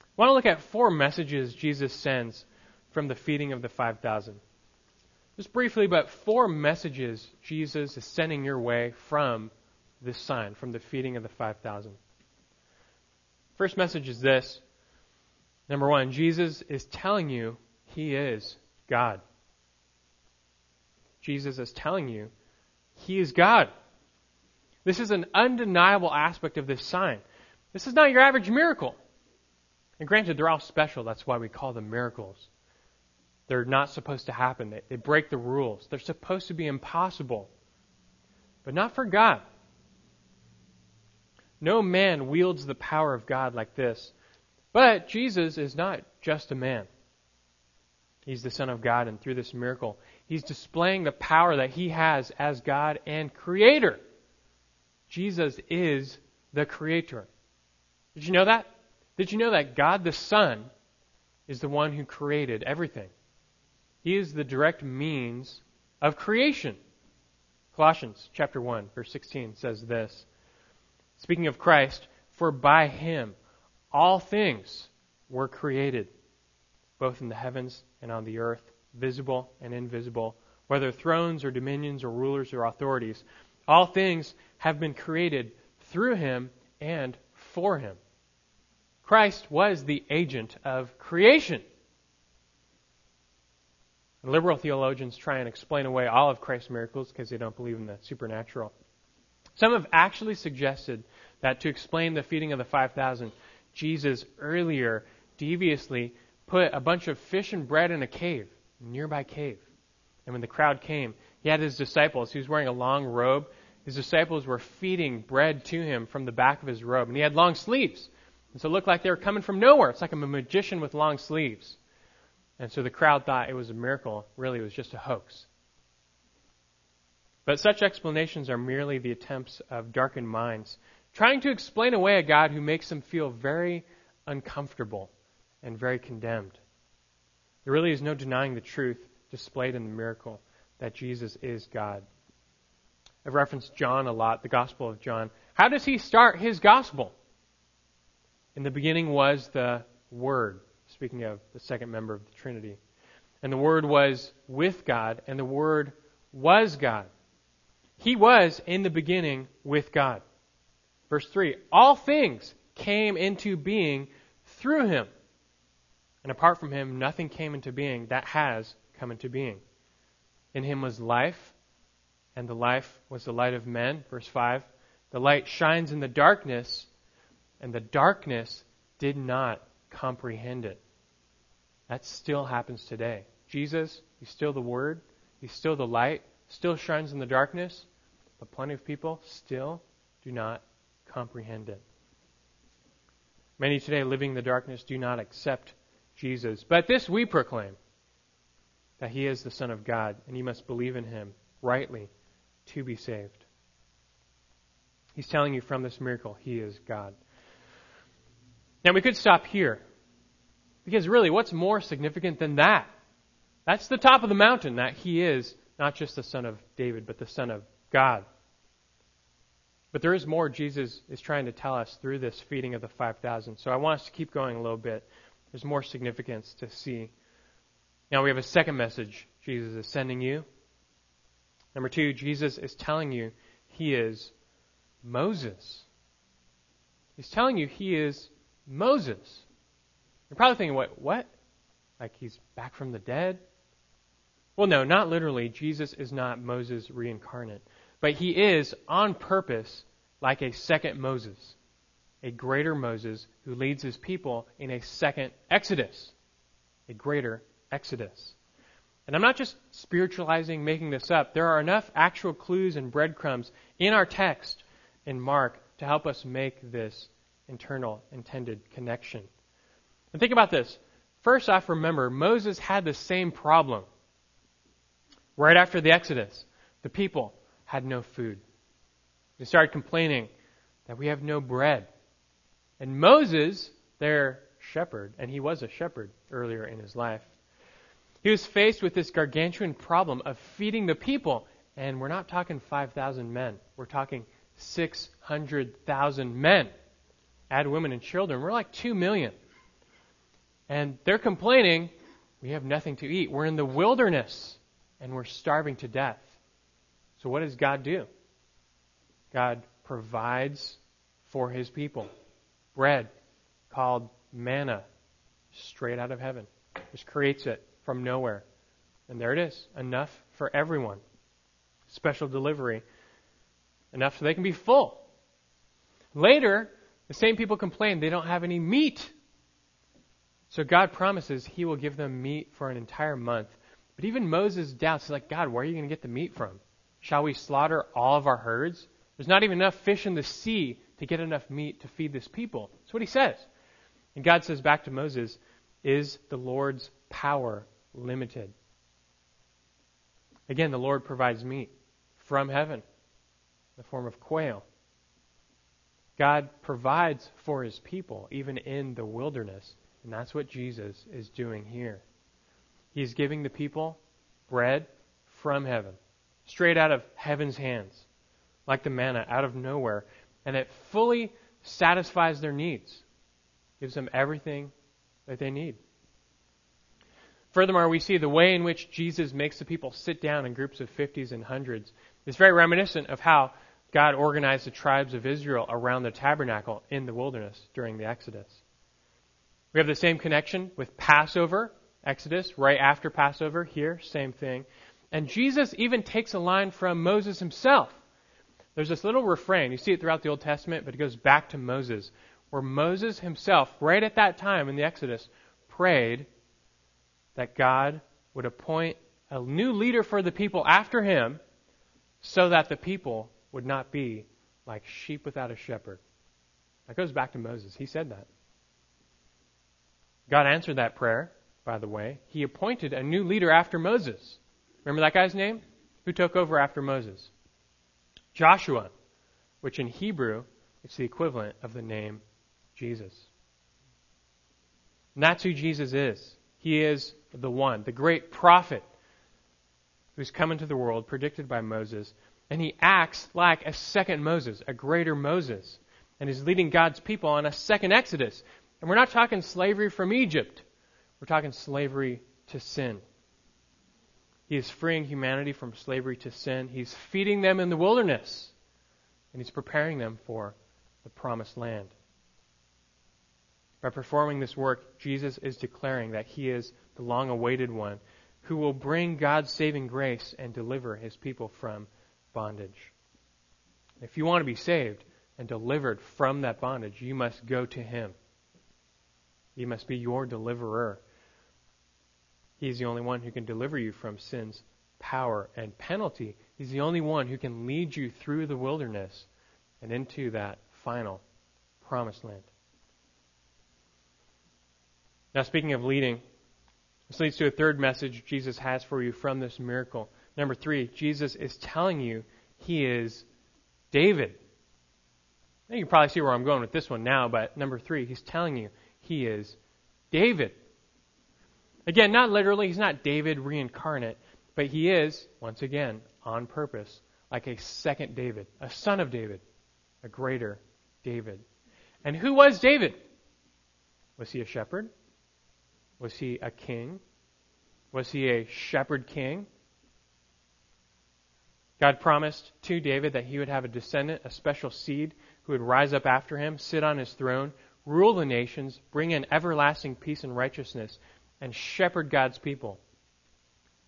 I want to look at four messages Jesus sends from the feeding of the 5,000. Just briefly, but four messages Jesus is sending your way from this sign, from the feeding of the 5,000. First message is this. Number one, Jesus is telling you he is God. Jesus is telling you he is God. This is an undeniable aspect of this sign. This is not your average miracle. And granted, they're all special. That's why we call them miracles. They're not supposed to happen. They, they break the rules. They're supposed to be impossible. But not for God. No man wields the power of God like this. But Jesus is not just a man. He's the Son of God, and through this miracle, he's displaying the power that he has as God and Creator. Jesus is the Creator. Did you know that? Did you know that God the Son is the one who created everything? He is the direct means of creation. Colossians chapter 1 verse 16 says this. Speaking of Christ, for by him all things were created, both in the heavens and on the earth, visible and invisible, whether thrones or dominions or rulers or authorities. All things have been created through him and for him. Christ was the agent of creation. Liberal theologians try and explain away all of Christ's miracles because they don't believe in the supernatural. Some have actually suggested that to explain the feeding of the 5,000, Jesus earlier deviously put a bunch of fish and bread in a cave, nearby cave. And when the crowd came, he had his disciples. He was wearing a long robe. His disciples were feeding bread to him from the back of his robe. And he had long sleeves. And so it looked like they were coming from nowhere. It's like a magician with long sleeves. And so the crowd thought it was a miracle. Really, it was just a hoax. But such explanations are merely the attempts of darkened minds trying to explain away a God who makes them feel very uncomfortable and very condemned. There really is no denying the truth displayed in the miracle that Jesus is God. I've referenced John a lot, the Gospel of John. How does he start his Gospel? In the beginning was the Word, speaking of the second member of the Trinity. And the Word was with God, and the Word was God. He was in the beginning with God. Verse 3 All things came into being through him. And apart from him, nothing came into being that has come into being. In him was life, and the life was the light of men. Verse 5 The light shines in the darkness, and the darkness did not comprehend it. That still happens today. Jesus, he's still the Word, he's still the light, still shines in the darkness, but plenty of people still do not comprehend it. Many today living in the darkness do not accept Jesus. But this we proclaim that he is the Son of God, and you must believe in him rightly to be saved. He's telling you from this miracle, he is God. Now, we could stop here. Because really, what's more significant than that? That's the top of the mountain, that he is not just the Son of David, but the Son of God. But there is more Jesus is trying to tell us through this feeding of the 5,000. So I want us to keep going a little bit. There's more significance to see. Now we have a second message Jesus is sending you. Number two, Jesus is telling you he is Moses. He's telling you he is Moses. You're probably thinking, what? What? Like he's back from the dead? Well, no, not literally. Jesus is not Moses reincarnate. But he is, on purpose, like a second Moses, a greater Moses who leads his people in a second Exodus, a greater Exodus. And I'm not just spiritualizing, making this up. There are enough actual clues and breadcrumbs in our text in Mark to help us make this internal intended connection. And think about this. First off, remember, Moses had the same problem. Right after the Exodus, the people had no food. They started complaining that we have no bread. And Moses, their shepherd, and he was a shepherd earlier in his life, he was faced with this gargantuan problem of feeding the people. And we're not talking 5,000 men, we're talking 600,000 men. Add women and children, we're like 2 million. And they're complaining, we have nothing to eat. We're in the wilderness and we're starving to death. So what does God do? God provides for his people bread called manna straight out of heaven. Just creates it from nowhere. And there it is, enough for everyone. Special delivery, enough so they can be full. Later, the same people complain they don't have any meat. So God promises he will give them meat for an entire month. But even Moses doubts, he's like, God, where are you going to get the meat from? Shall we slaughter all of our herds? There's not even enough fish in the sea to get enough meat to feed this people. That's what he says. And God says back to Moses, Is the Lord's power limited? Again, the Lord provides meat from heaven in the form of quail. God provides for his people, even in the wilderness. And that's what Jesus is doing here. He's giving the people bread from heaven, straight out of heaven's hands, like the manna out of nowhere. And it fully satisfies their needs, gives them everything that they need. Furthermore, we see the way in which Jesus makes the people sit down in groups of 50s and hundreds is very reminiscent of how God organized the tribes of Israel around the tabernacle in the wilderness during the Exodus. We have the same connection with Passover, Exodus, right after Passover, here, same thing. And Jesus even takes a line from Moses himself. There's this little refrain, you see it throughout the Old Testament, but it goes back to Moses, where Moses himself, right at that time in the Exodus, prayed that God would appoint a new leader for the people after him so that the people would not be like sheep without a shepherd. That goes back to Moses. He said that. God answered that prayer, by the way. He appointed a new leader after Moses. Remember that guy's name? Who took over after Moses? Joshua, which in Hebrew is the equivalent of the name Jesus. And that's who Jesus is. He is the one, the great prophet who's come into the world, predicted by Moses, and he acts like a second Moses, a greater Moses, and is leading God's people on a second Exodus. And we're not talking slavery from Egypt, we're talking slavery to sin. He is freeing humanity from slavery to sin. He's feeding them in the wilderness, and he's preparing them for the promised land. By performing this work, Jesus is declaring that he is the long awaited one who will bring God's saving grace and deliver his people from bondage. If you want to be saved and delivered from that bondage, you must go to Him. He must be your deliverer. He's the only one who can deliver you from sin's power and penalty. He's the only one who can lead you through the wilderness and into that final promised land. Now, speaking of leading, this leads to a third message Jesus has for you from this miracle. Number three, Jesus is telling you he is David. Now you can probably see where I'm going with this one now, but number three, he's telling you he is David. Again, not literally, he's not David reincarnate, but he is, once again, on purpose, like a second David, a son of David, a greater David. And who was David? Was he a shepherd? Was he a king? Was he a shepherd king? God promised to David that he would have a descendant, a special seed, who would rise up after him, sit on his throne, rule the nations, bring in everlasting peace and righteousness, and shepherd God's people.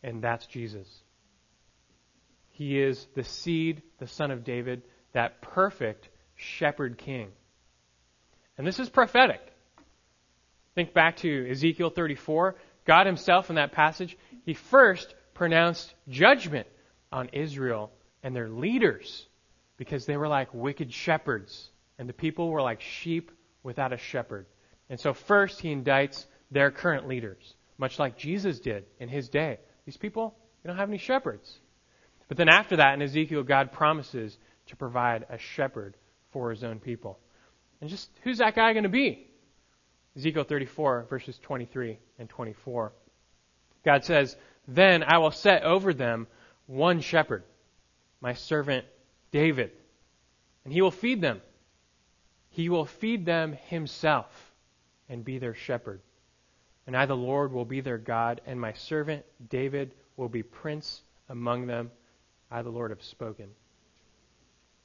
And that's Jesus. He is the seed, the son of David, that perfect shepherd king. And this is prophetic. Think back to Ezekiel 34. God himself in that passage, he first pronounced judgment on Israel and their leaders because they were like wicked shepherds and the people were like sheep without a shepherd. And so first he indicts their current leaders, much like Jesus did in his day. These people, they don't have any shepherds. But then after that in Ezekiel, God promises to provide a shepherd for his own people. And just who's that guy going to be? Ezekiel 34, verses 23 and 24. God says, Then I will set over them one shepherd, my servant David, and he will feed them. He will feed them himself and be their shepherd. And I, the Lord, will be their God, and my servant David will be prince among them. I, the Lord, have spoken.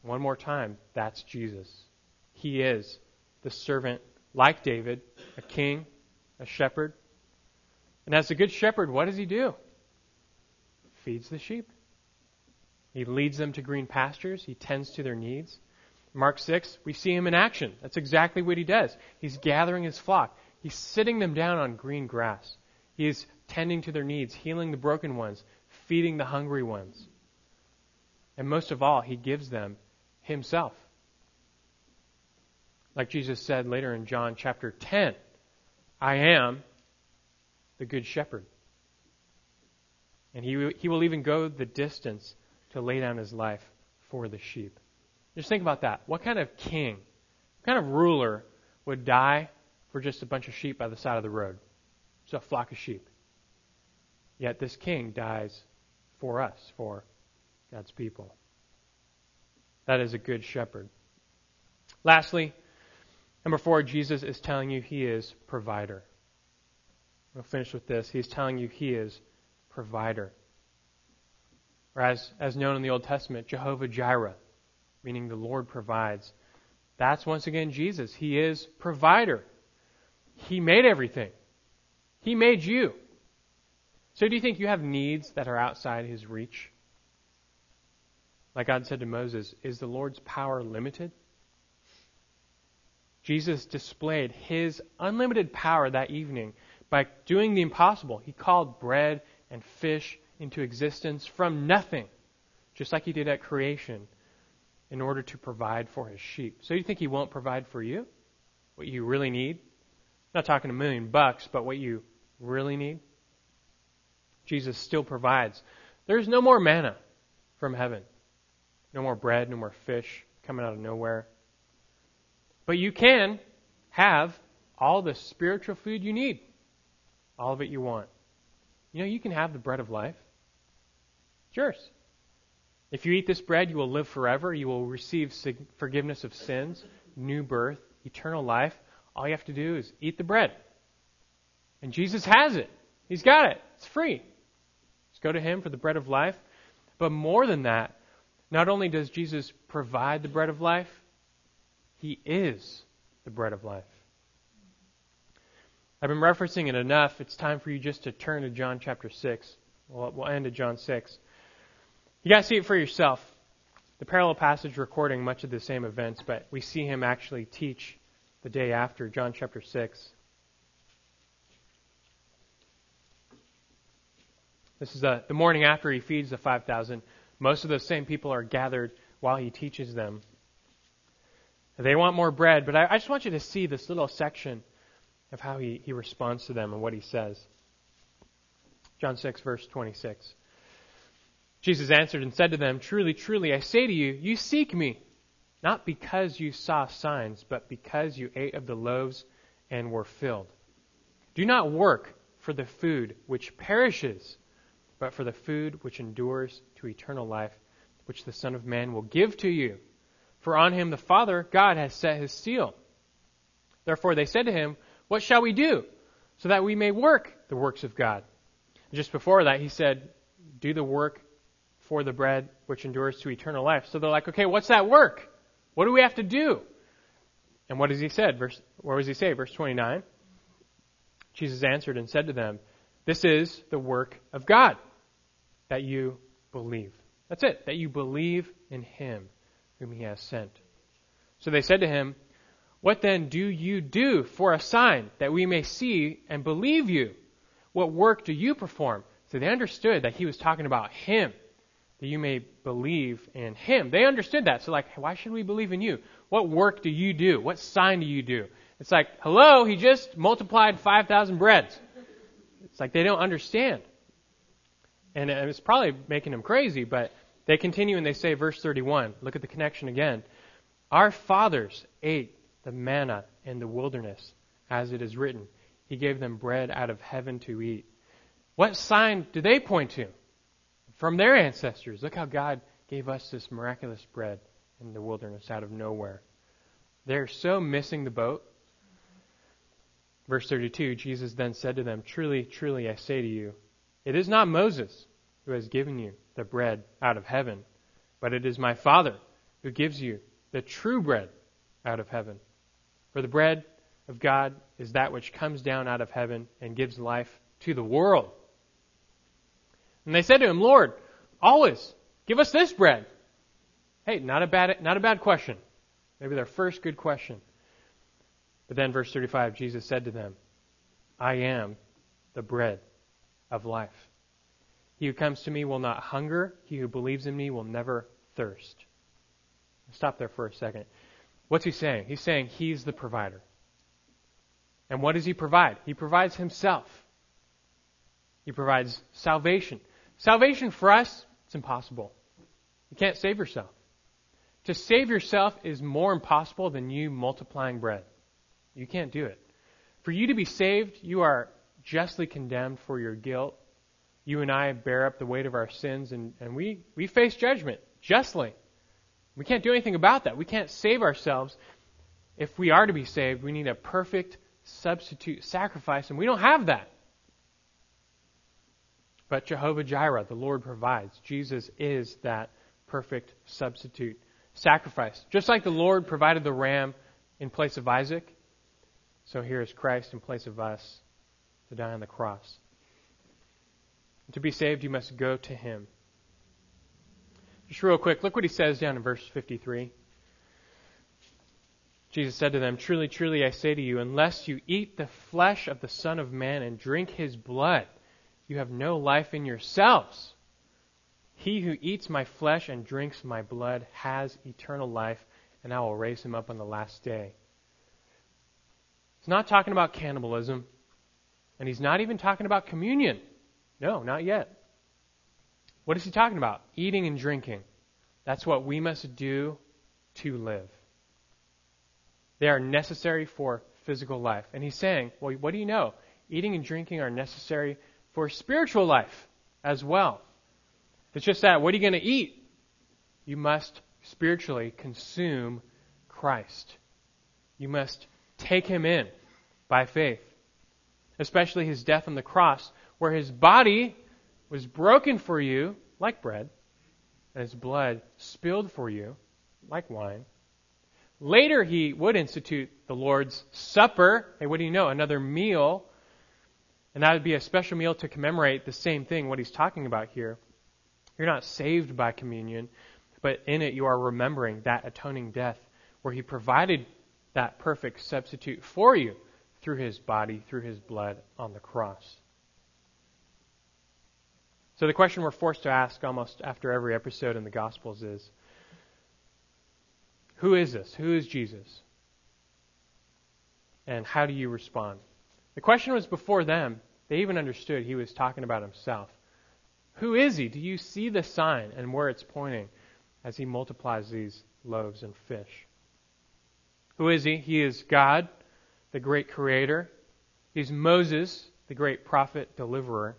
One more time, that's Jesus. He is the servant like David, a king, a shepherd. And as a good shepherd, what does he do? Feeds the sheep. He leads them to green pastures. He tends to their needs. Mark 6, we see him in action. That's exactly what he does. He's gathering his flock. He's sitting them down on green grass. He is tending to their needs, healing the broken ones, feeding the hungry ones. And most of all, he gives them himself. Like Jesus said later in John chapter 10, I am the good shepherd. And he, he will even go the distance to lay down his life for the sheep. Just think about that. What kind of king, what kind of ruler would die for just a bunch of sheep by the side of the road? Just a flock of sheep. Yet this king dies for us, for God's people. That is a good shepherd. Lastly, number four, Jesus is telling you he is provider. We'll finish with this. He's telling you he is provider. Or as, as known in the Old Testament, Jehovah Jireh, meaning the Lord provides. That's once again Jesus. He is provider. He made everything. He made you. So do you think you have needs that are outside his reach? Like God said to Moses, is the Lord's power limited? Jesus displayed his unlimited power that evening by doing the impossible. He called bread and fish into existence from nothing, just like he did at creation, in order to provide for his sheep. So you think he won't provide for you? What you really need? I'm not talking a million bucks, but what you really need? Jesus still provides. There's no more manna from heaven. No more bread, no more fish coming out of nowhere. But you can have all the spiritual food you need. All of it you want. You know, you can have the bread of life. It's yours. If you eat this bread, you will live forever. You will receive forgiveness of sins, new birth, eternal life. All you have to do is eat the bread. And Jesus has it. He's got it. It's free. Just go to Him for the bread of life. But more than that, not only does Jesus provide the bread of life, He is the bread of life. I've been referencing it enough. It's time for you just to turn to John chapter 6. We'll, we'll end at John 6. You got to see it for yourself. The parallel passage recording much of the same events, but we see him actually teach the day after, John chapter 6. This is the, the morning after he feeds the 5,000. Most of those same people are gathered while he teaches them. They want more bread, but I, I just want you to see this little section of how he, he responds to them and what he says. John 6, verse 26. Jesus answered and said to them, Truly, truly, I say to you, you seek me, not because you saw signs, but because you ate of the loaves and were filled. Do not work for the food which perishes, but for the food which endures to eternal life, which the Son of Man will give to you. For on him the Father, God, has set his seal. Therefore they said to him, what shall we do so that we may work the works of God? Just before that, he said, Do the work for the bread which endures to eternal life. So they're like, okay, what's that work? What do we have to do? And what does he said? Verse, what does he say? Verse 29. Jesus answered and said to them, This is the work of God, that you believe. That's it, that you believe in him whom he has sent. So they said to him, what then do you do for a sign that we may see and believe you? What work do you perform? So they understood that he was talking about him, that you may believe in him. They understood that. So, like, why should we believe in you? What work do you do? What sign do you do? It's like, hello, he just multiplied 5,000 breads. It's like they don't understand. And it's probably making them crazy, but they continue and they say, verse 31, look at the connection again. Our fathers ate the manna in the wilderness, as it is written. He gave them bread out of heaven to eat. What sign do they point to? From their ancestors. Look how God gave us this miraculous bread in the wilderness out of nowhere. They're so missing the boat. Verse 32 Jesus then said to them, Truly, truly, I say to you, it is not Moses who has given you the bread out of heaven, but it is my Father who gives you the true bread out of heaven. For the bread of God is that which comes down out of heaven and gives life to the world. And they said to him, Lord, always give us this bread. Hey, not a bad, not a bad question. Maybe their first good question. But then, verse 35, Jesus said to them, I am the bread of life. He who comes to me will not hunger. He who believes in me will never thirst. Stop there for a second. What's he saying? He's saying he's the provider. And what does he provide? He provides himself. He provides salvation. Salvation for us, it's impossible. You can't save yourself. To save yourself is more impossible than you multiplying bread. You can't do it. For you to be saved, you are justly condemned for your guilt. You and I bear up the weight of our sins, and, and we, we face judgment justly. We can't do anything about that. We can't save ourselves. If we are to be saved, we need a perfect substitute sacrifice, and we don't have that. But Jehovah Jireh, the Lord provides. Jesus is that perfect substitute sacrifice. Just like the Lord provided the ram in place of Isaac, so here is Christ in place of us to die on the cross. to be saved, you must go to him. Just real quick, look what he says down in verse 53. Jesus said to them, Truly, truly, I say to you, unless you eat the flesh of the Son of Man and drink his blood, you have no life in yourselves. He who eats my flesh and drinks my blood has eternal life, and I will raise him up on the last day. He's not talking about cannibalism, and he's not even talking about communion. No, not yet. What is he talking about? Eating and drinking. That's what we must do to live. They are necessary for physical life. And he's saying, well, what do you know? Eating and drinking are necessary for spiritual life as well. It's just that, what are you going to eat? You must spiritually consume Christ. You must take him in by faith, especially his death on the cross, where his body was broken for you like bread, and his blood spilled for you like wine. Later, he would institute the Lord's Supper. Hey, what do you know? Another meal. And that would be a special meal to commemorate the same thing, what he's talking about here. You're not saved by communion, but in it you are remembering that atoning death where he provided that perfect substitute for you through his body, through his blood on the cross. So the question we're forced to ask almost after every episode in the Gospels is Who is this? Who is Jesus? And how do you respond? The question was before them. They even understood he was talking about himself. Who is he? Do you see the sign and where it's pointing as he multiplies these loaves and fish? Who is he? He is God, the great creator. He's Moses, the great prophet deliverer.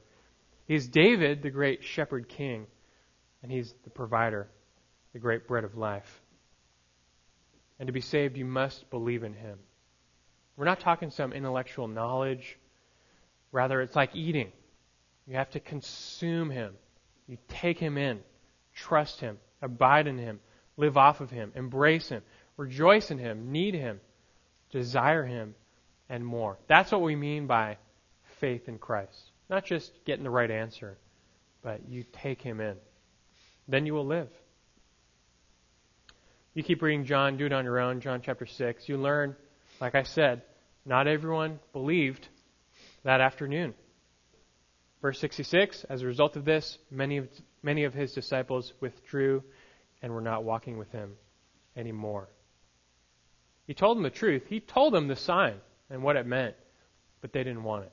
He's David, the great shepherd king. And he's the provider, the great bread of life. And to be saved, you must believe in him. We're not talking some intellectual knowledge. Rather, it's like eating. You have to consume him. You take him in, trust him, abide in him, live off of him, embrace him, rejoice in Him, need Him, desire Him, and more. That's what we mean by faith in Christ. Not just getting the right answer, but you take Him in. Then you will live. You keep reading John, do it on your own, John chapter 6. You learn, like I said, not everyone believed that afternoon. Verse 66 As a result of this, many of, many of his disciples withdrew and were not walking with him anymore. He told them the truth. He told them the sign and what it meant, but they didn't want it.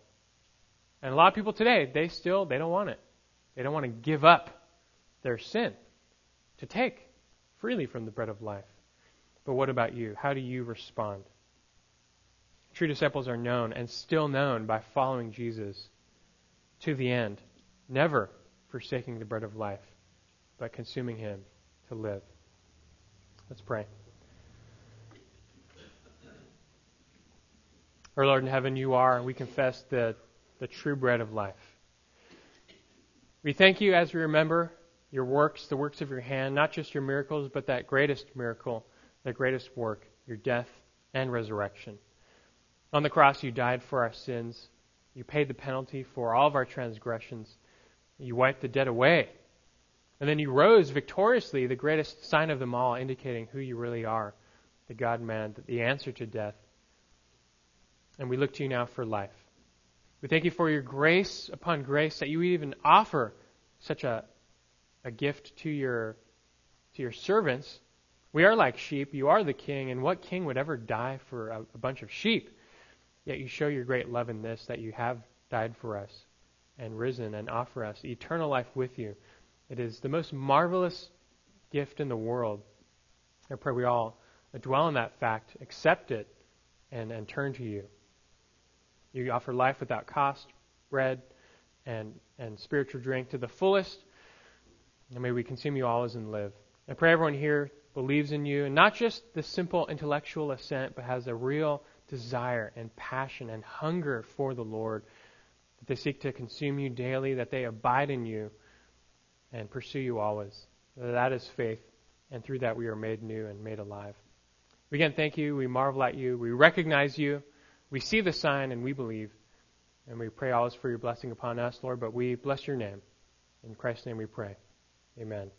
And a lot of people today, they still they don't want it. They don't want to give up their sin to take freely from the bread of life. But what about you? How do you respond? True disciples are known and still known by following Jesus to the end, never forsaking the bread of life, but consuming him to live. Let's pray. Our Lord in heaven, you are, we confess the, the true bread of life. We thank you as we remember your works, the works of your hand, not just your miracles, but that greatest miracle, that greatest work, your death and resurrection. On the cross, you died for our sins. You paid the penalty for all of our transgressions. You wiped the debt away. And then you rose victoriously, the greatest sign of them all, indicating who you really are the God man, the answer to death. And we look to you now for life. We thank you for your grace upon grace that you even offer such a, a gift to your, to your servants. We are like sheep. You are the king. And what king would ever die for a, a bunch of sheep? Yet you show your great love in this that you have died for us and risen and offer us eternal life with you. It is the most marvelous gift in the world. I pray we all dwell on that fact, accept it, and, and turn to you. You offer life without cost, bread and, and spiritual drink to the fullest. And may we consume you always and live. I pray everyone here believes in you, and not just the simple intellectual assent, but has a real desire and passion and hunger for the Lord. That they seek to consume you daily, that they abide in you and pursue you always. That is faith, and through that we are made new and made alive. We again thank you. We marvel at you. We recognize you. We see the sign and we believe. And we pray always for your blessing upon us, Lord, but we bless your name. In Christ's name we pray. Amen.